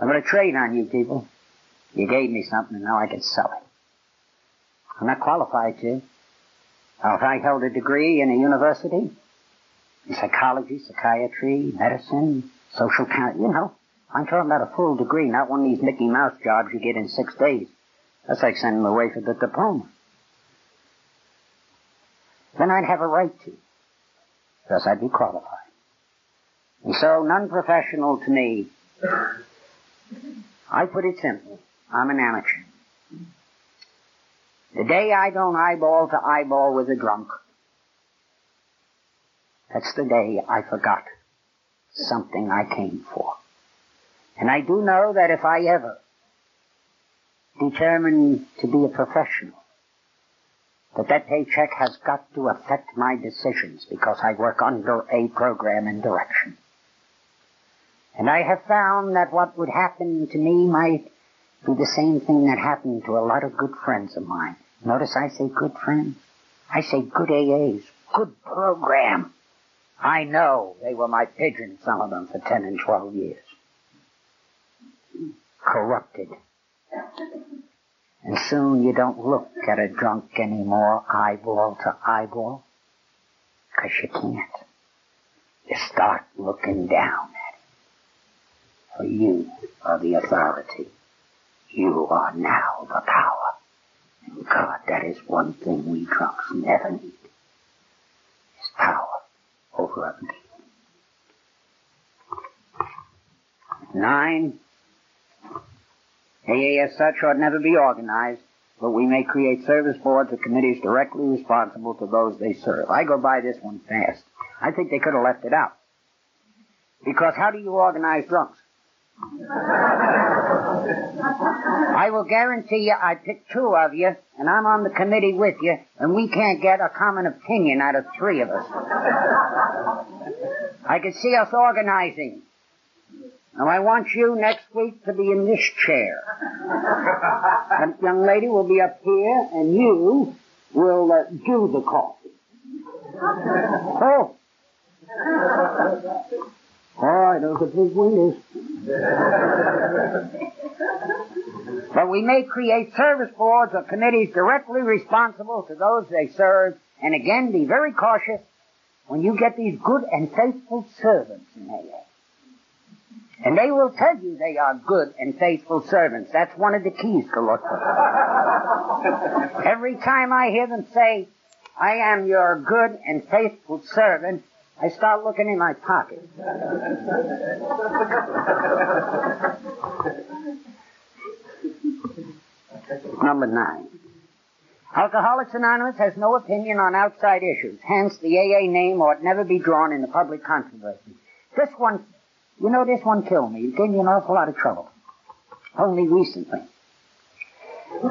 I'm going to trade on you people. You gave me something and now I can sell it. I'm not qualified to. Now, if I held a degree in a university, in psychology, psychiatry, medicine, social counseling, you know, I'm talking about a full degree, not one of these Mickey Mouse jobs you get in six days. That's like sending them away for the diploma. Then I'd have a right to, because I'd be qualified. And so, non-professional to me, I put it simply, I'm an amateur. The day I don't eyeball to eyeball with a drunk, that's the day I forgot something I came for. And I do know that if I ever determine to be a professional, that that paycheck has got to affect my decisions because I work under a program and direction. And I have found that what would happen to me might be the same thing that happened to a lot of good friends of mine. Notice I say good friends. I say good AAs. Good program. I know they were my pigeons, some of them, for 10 and 12 years. Corrupted. And soon you don't look at a drunk anymore eyeball to eyeball. Cause you can't. you start looking down at it. For you are the authority. You are now the power. And God, that is one thing we drunks never need. Is power over other people. Nine, AA as such ought never be organized, but we may create service boards or committees directly responsible to those they serve. I go by this one fast. I think they could have left it out. Because how do you organize drunks? I will guarantee you I pick two of you, and I'm on the committee with you, and we can't get a common opinion out of three of us. I can see us organizing. Now I want you next week to be in this chair. That young lady will be up here, and you will uh, do the coffee. Oh. Boy, those are big windows. but we may create service boards or committees directly responsible to those they serve, and again, be very cautious when you get these good and faithful servants in AA. And they will tell you they are good and faithful servants. That's one of the keys to look for. Every time I hear them say, I am your good and faithful servant, I start looking in my pocket. Number nine. Alcoholics Anonymous has no opinion on outside issues. Hence, the AA name ought never be drawn in the public controversy. This one you know, this one killed me. It gave me an awful lot of trouble. Only recently.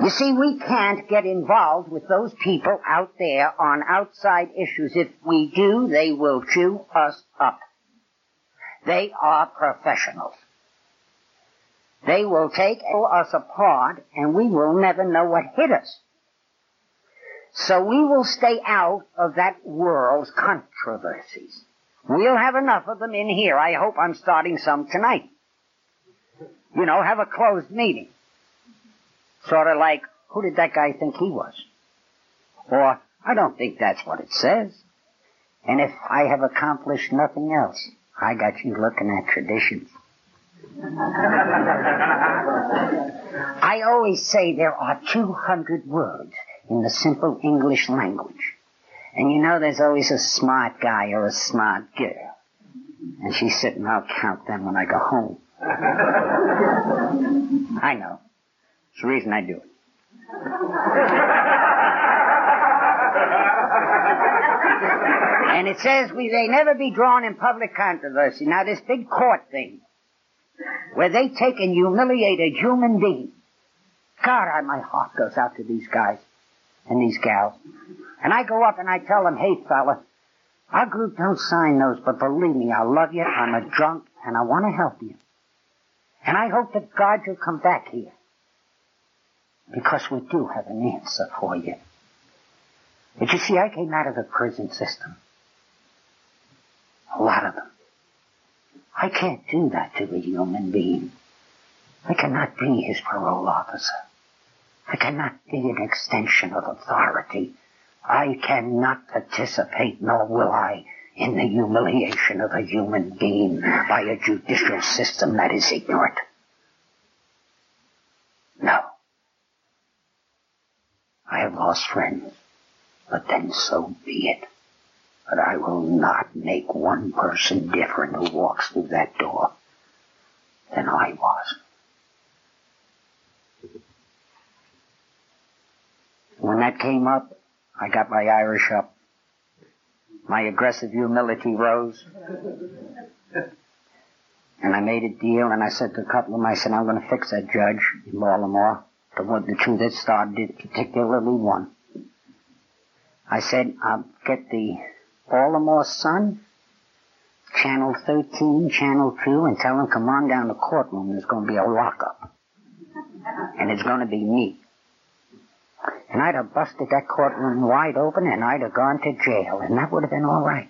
You see, we can't get involved with those people out there on outside issues. If we do, they will chew us up. They are professionals. They will take us apart and we will never know what hit us. So we will stay out of that world's controversies. We'll have enough of them in here. I hope I'm starting some tonight. You know, have a closed meeting. Sort of like, who did that guy think he was? Or, I don't think that's what it says. And if I have accomplished nothing else, I got you looking at traditions. I always say there are 200 words in the simple English language. And you know there's always a smart guy or a smart girl. And she's sitting, I'll count them when I go home. I know. It's the reason I do it. and it says we they never be drawn in public controversy. Now this big court thing, where they take and humiliate a human being. God, I, my heart goes out to these guys and these gals. And I go up and I tell them, hey fella, our group don't sign those, but believe me, I love you, I'm a drunk, and I want to help you. And I hope that God will come back here. Because we do have an answer for you. But you see, I came out of the prison system. A lot of them. I can't do that to a human being. I cannot be his parole officer. I cannot be an extension of authority I cannot participate, nor will I, in the humiliation of a human being by a judicial system that is ignorant. No. I have lost friends, but then so be it. But I will not make one person different who walks through that door than I was. When that came up, I got my Irish up. My aggressive humility rose. And I made a deal and I said to a couple of them, I said, I'm going to fix that judge in Baltimore. The one, the two that started it, particularly one. I said, I'll get the Baltimore Sun, Channel 13, Channel 2, and tell them come on down to the courtroom. There's going to be a lockup. And it's going to be me. And I'd have busted that courtroom wide open and I'd have gone to jail and that would have been all right.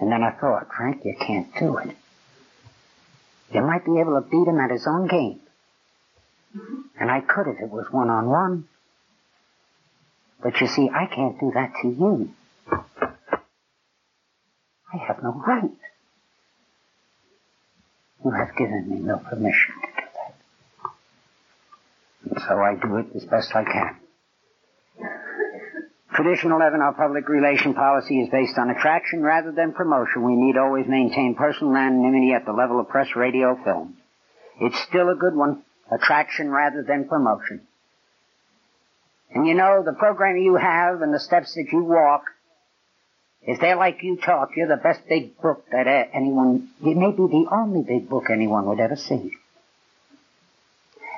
And then I thought, Frank, you can't do it. You might be able to beat him at his own game. And I could if it was one on one. But you see, I can't do that to you. I have no right. You have given me no permission. So I do it as best I can. Tradition 11, our public relation policy is based on attraction rather than promotion. We need always maintain personal anonymity at the level of press, radio, film. It's still a good one. Attraction rather than promotion. And you know, the program you have and the steps that you walk, if they're like you talk, you're the best big book that anyone, you may be the only big book anyone would ever see.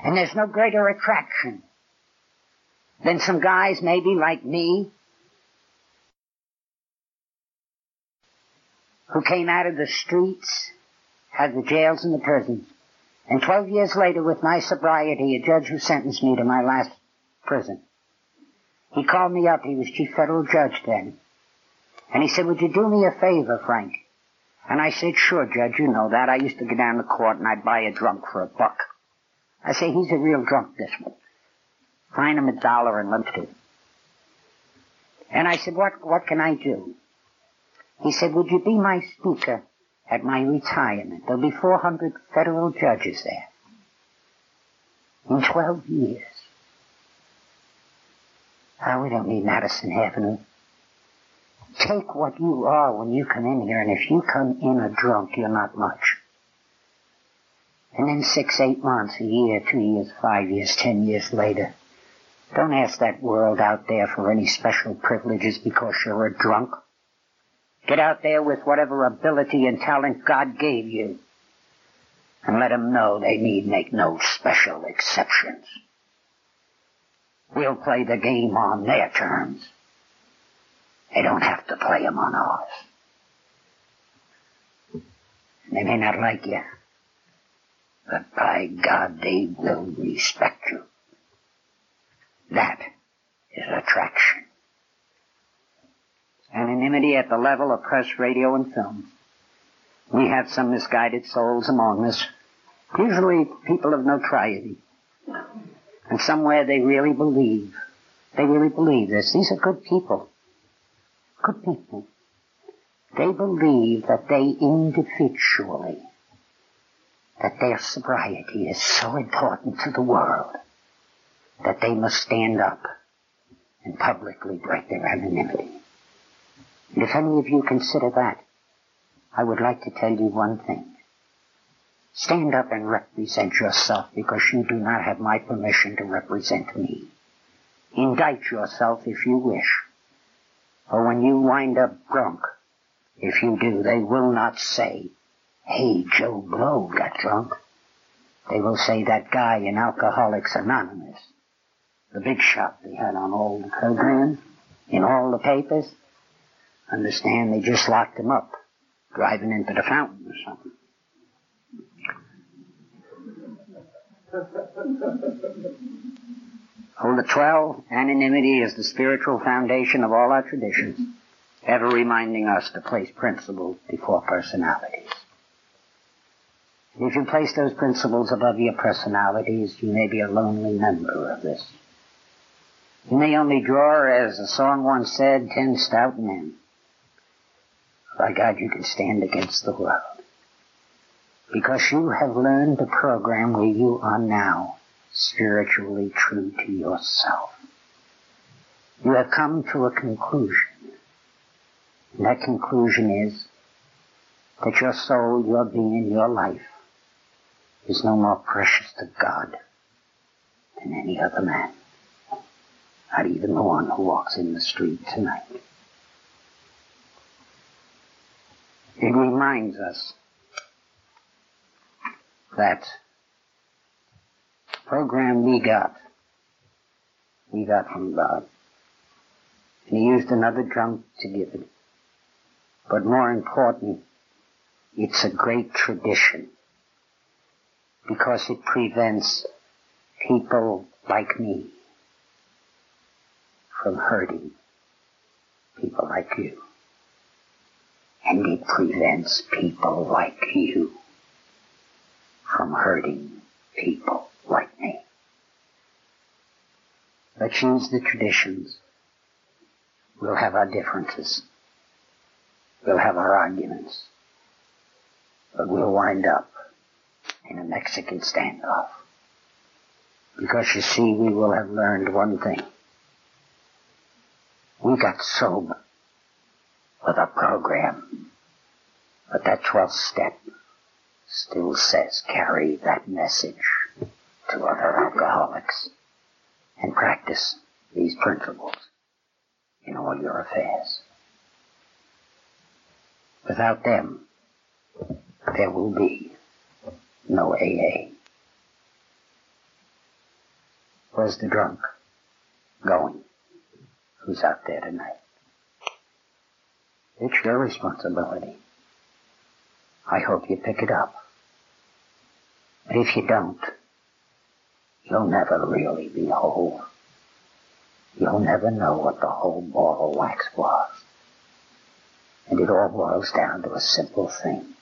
And there's no greater attraction than some guys maybe like me who came out of the streets, had the jails and the prisons. And 12 years later, with my sobriety, a judge who sentenced me to my last prison, he called me up. He was chief federal judge then. And he said, would you do me a favor, Frank? And I said, sure, Judge, you know that. I used to go down to court and I'd buy a drunk for a buck. I say, he's a real drunk, this one. Find him a dollar and let him And I said, what, what can I do? He said, would you be my speaker at my retirement? There'll be 400 federal judges there. In 12 years. Oh, we don't need Madison Avenue. Take what you are when you come in here, and if you come in a drunk, you're not much. And then six, eight months, a year, two years, five years, ten years later, don't ask that world out there for any special privileges because you're a drunk. Get out there with whatever ability and talent God gave you. And let them know they need make no special exceptions. We'll play the game on their terms. They don't have to play them on ours. They may not like you, but by God they will respect you. That is attraction. Anonymity at the level of press, radio, and film. We have some misguided souls among us, usually people of notoriety. And somewhere they really believe, they really believe this. These are good people. Good people. They believe that they individually, that their sobriety is so important to the world that they must stand up and publicly break their anonymity. And if any of you consider that, I would like to tell you one thing. Stand up and represent yourself because you do not have my permission to represent me. Indict yourself if you wish. For when you wind up drunk, if you do, they will not say, hey, Joe Blow got drunk. They will say that guy in Alcoholics Anonymous, the big shot they had on all the programs, in all the papers. Understand they just locked him up, driving into the fountain or something. Hold the 12, anonymity is the spiritual foundation of all our traditions, ever reminding us to place principles before personalities. If you place those principles above your personalities, you may be a lonely member of this. You may only draw, as a song once said, ten stout men. By God, you can stand against the world because you have learned the program where you are now spiritually true to yourself. You have come to a conclusion. And that conclusion is that your soul, your being, your life is no more precious to God than any other man. Not even the one who walks in the street tonight. It reminds us that program we got, we got from God. And he used another drum to give it. But more important, it's a great tradition because it prevents people like me from hurting people like you. And it prevents people like you from hurting people like me. Let's use the traditions. We'll have our differences. We'll have our arguments. But we'll wind up in a Mexican standoff. Because you see, we will have learned one thing. We got sober with a program. But that 12th step still says carry that message to other alcoholics and practice these principles in all your affairs. Without them, there will be no AA. Where's the drunk going? Who's out there tonight? It's your responsibility. I hope you pick it up. But if you don't, you'll never really be whole. You'll never know what the whole ball of wax was. And it all boils down to a simple thing.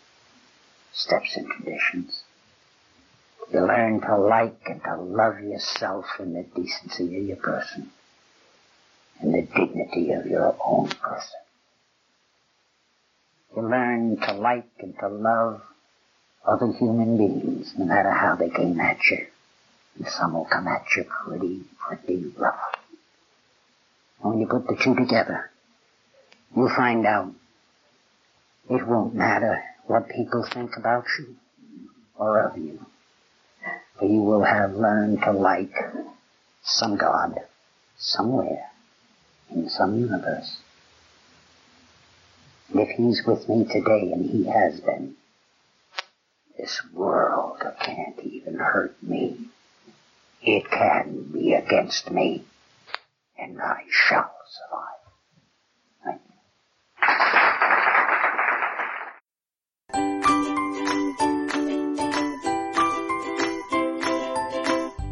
Steps and traditions. You learn to like and to love yourself and the decency of your person and the dignity of your own person. You learn to like and to love other human beings, no matter how they came at you. And some will come at you pretty, pretty rough. When you put the two together, you'll find out it won't matter what people think about you or of you. For you will have learned to like some God somewhere in some universe. And if he's with me today, and he has been, this world can't even hurt me. It can be against me, and I shall survive.